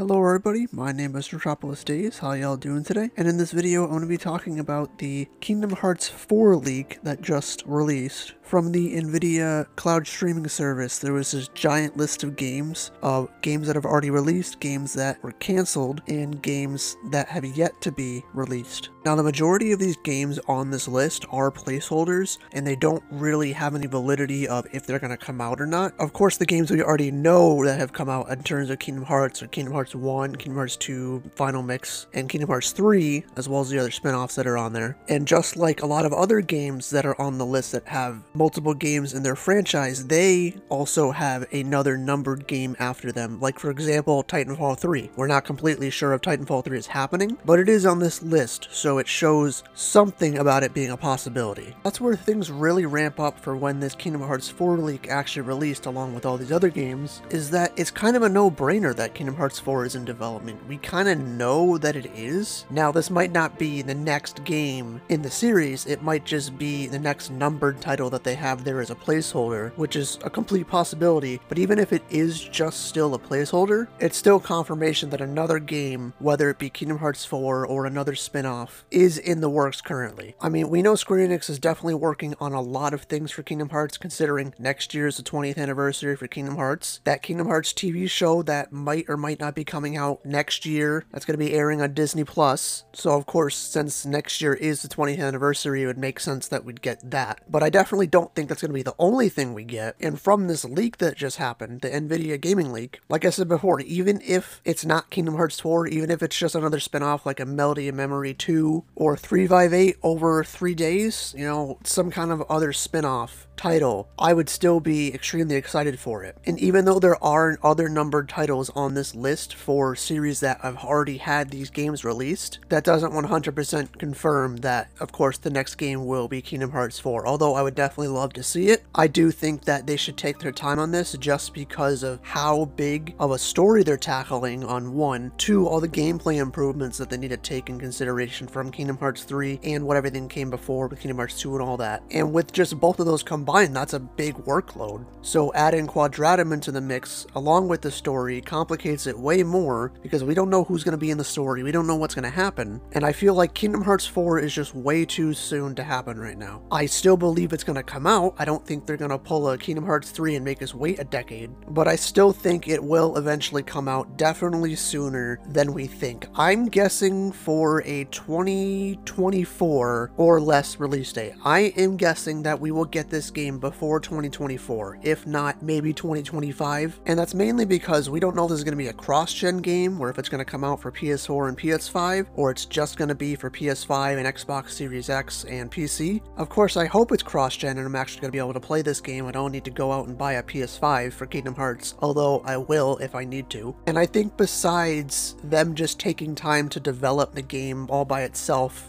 Hello everybody, my name is Metropolis Days, how y'all doing today? And in this video I'm going to be talking about the Kingdom Hearts 4 leak that just released. From the NVIDIA cloud streaming service, there was this giant list of games, of games that have already released, games that were cancelled, and games that have yet to be released. Now the majority of these games on this list are placeholders, and they don't really have any validity of if they're going to come out or not. Of course the games we already know that have come out in terms of Kingdom Hearts or Kingdom Hearts 1, Kingdom Hearts 2, Final Mix, and Kingdom Hearts 3, as well as the other spin-offs that are on there. And just like a lot of other games that are on the list that have multiple games in their franchise, they also have another numbered game after them. Like, for example, Titanfall 3. We're not completely sure if Titanfall 3 is happening, but it is on this list, so it shows something about it being a possibility. That's where things really ramp up for when this Kingdom Hearts 4 leak actually released along with all these other games, is that it's kind of a no-brainer that Kingdom Hearts 4 is in development. We kind of know that it is. Now, this might not be the next game in the series, it might just be the next numbered title that they have there as a placeholder, which is a complete possibility, but even if it is just still a placeholder, it's still confirmation that another game, whether it be Kingdom Hearts 4 or another spin-off, is in the works currently. I mean, we know Square Enix is definitely working on a lot of things for Kingdom Hearts, considering next year is the 20th anniversary for Kingdom Hearts. That Kingdom Hearts TV show that might or might not be coming out next year, that's going to be airing on Disney Plus. So, of course, since next year is the 20th anniversary, it would make sense that we'd get that. But I definitely don't think that's going to be the only thing we get. And from this leak that just happened, the NVIDIA gaming leak, like I said before, even if it's not Kingdom Hearts 4, even if it's just another spin-off like a Melody of Memory 2 or 358 over three days, you know, some kind of other spin-off title, I would still be extremely excited for it. And even though there are other numbered titles on this list for series that have already had these games released, that doesn't 100% confirm that, of course, the next game will be Kingdom Hearts 4. Although I would definitely love to see it, I do think that they should take their time on this just because of how big of a story they're tackling on one, two, all the gameplay improvements that they need to take in consideration from Kingdom Hearts 3 and what everything came before with Kingdom Hearts 2 and all that. And with just both of those combined, that's a big workload. So adding Quadratum into the mix, along with the story, complicates it way more because we don't know who's going to be in the story, we don't know what's going to happen, and I feel like Kingdom Hearts 4 is just way too soon to happen right now. I still believe it's going to come out, I don't think they're going to pull a Kingdom Hearts 3 and make us wait a decade, but I still think it will eventually come out definitely sooner than we think. I'm guessing for a 2024 or less release date. I am guessing that we will get this game before 2024, if not maybe 2025. And that's mainly because we don't know if this is going to be a cross-gen game, or if it's going to come out for PS4 and PS5, or it's just going to be for PS5 and Xbox Series X and PC. Of course, I hope it's cross-gen and I'm actually going to be able to play this game. I don't need to go out and buy a PS5 for Kingdom Hearts, although I will if I need to. And I think besides them just taking time to develop the game all by itself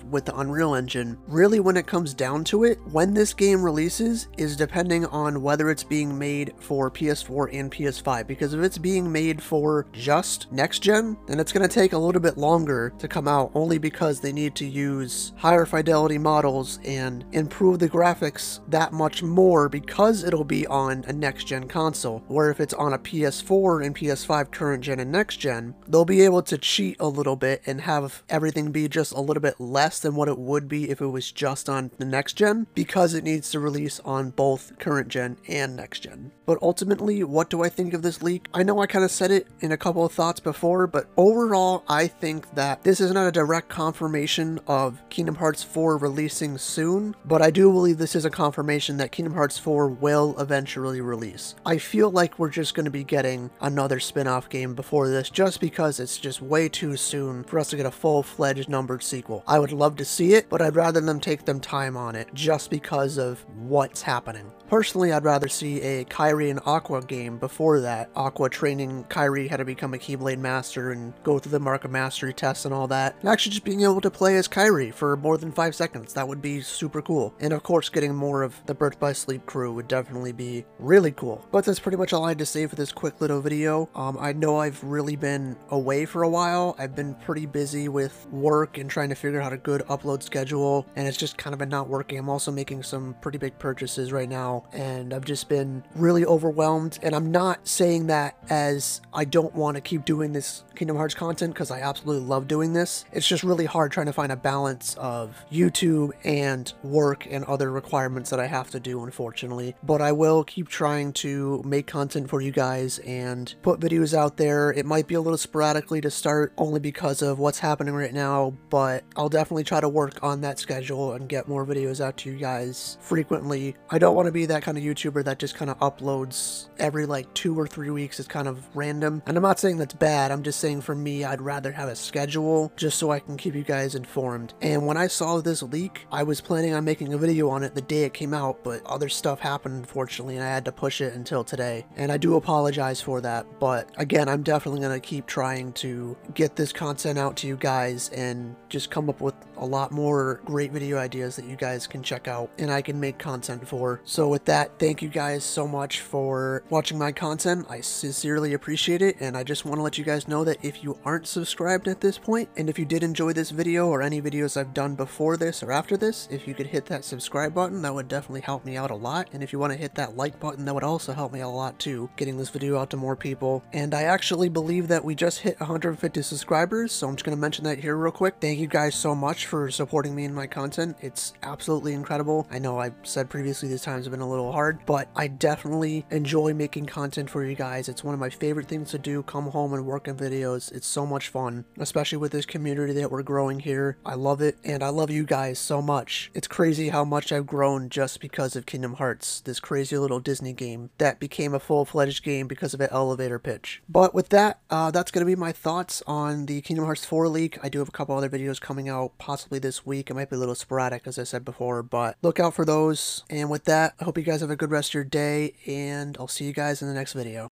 with the Unreal Engine, really when it comes down to it, when this game releases, is depending on whether it's being made for PS4 and PS5. Because if it's being made for just next gen, then it's going to take a little bit longer to come out only because they need to use higher fidelity models and improve the graphics that much more because it'll be on a next gen console. Where if it's on a PS4 and PS5 current gen and next gen, they'll be able to cheat a little bit and have everything be just a little bit less than what it would be if it was just on the next gen because it needs to release on both current gen and next gen. But ultimately, what do I think of this leak? I know I kind of said it in a couple of thoughts before, but overall, I think that this is not a direct confirmation of Kingdom Hearts 4 releasing soon, but I do believe this is a confirmation that Kingdom Hearts 4 will eventually release. I feel like we're just going to be getting another spin-off game before this just because it's just way too soon for us to get a full-fledged numbered sequel. I would love to see it, but I'd rather them take them time on it just because of what's happening. Personally, I'd rather see a Kairi and Aqua game before that. Aqua training Kairi how to become a Keyblade Master and go through the Mark of Mastery tests and all that. And actually just being able to play as Kairi for more than 5 seconds. That would be super cool. And of course, getting more of the Birth by Sleep crew would definitely be really cool. But that's pretty much all I had to say for this quick little video. Um, I know I've really been away for a while. I've been pretty busy with work and trying to figure out a good upload schedule, and it's just kind of been not working. I'm also making some pretty big purchases right now, and I've just been really overwhelmed. And I'm not saying that as I don't want to keep doing this Kingdom Hearts content because I absolutely love doing this. It's just really hard trying to find a balance of YouTube and work and other requirements that I have to do, unfortunately. But I will keep trying to make content for you guys and put videos out there. It might be a little sporadically to start only because of what's happening right now, but I'll definitely try to work on that schedule and get more videos out to you guys frequently. I don't want to be that kind of YouTuber that just kind of uploads every like two or three weeks. It's kind of random. And I'm not saying that's bad. I'm just saying for me, I'd rather have a schedule just so I can keep you guys informed. And when I saw this leak, I was planning on making a video on it the day it came out, but other stuff happened unfortunately and I had to push it until today. And I do apologize for that, but again, I'm definitely going to keep trying to get this content out to you guys and just come up with a lot more great video ideas that you guys can check out and I can make content for. So with that, thank you guys so much for watching my content. I sincerely appreciate it and I just want to let you guys know that if you aren't subscribed at this point and if you did enjoy this video or any videos I've done before this or after this, if you could hit that subscribe button, that would definitely help me out a lot. And if you want to hit that like button, that would also help me a lot too, getting this video out to more people. And I actually believe that we just hit 150 subscribers, so I'm just going to mention that here real quick. Thank you guys so much for supporting me in my content. It's absolutely incredible. I know I said previously these times have been a little hard, but I definitely enjoy making content for you guys. It's one of my favorite things to do, come home and work on videos. It's so much fun, especially with this community that we're growing here. I love it, and I love you guys so much. It's crazy how much I've grown just because of Kingdom Hearts, this crazy little Disney game that became a full-fledged game because of an elevator pitch. But with that, uh, that's going to be my thoughts on the Kingdom Hearts 4 leak. I do have a couple other videos coming out possibly this week. It might be a little sporadic, as I said before, but look out for those. And with that, I hope you guys have a good rest of your day, and I'll see you guys in the next video.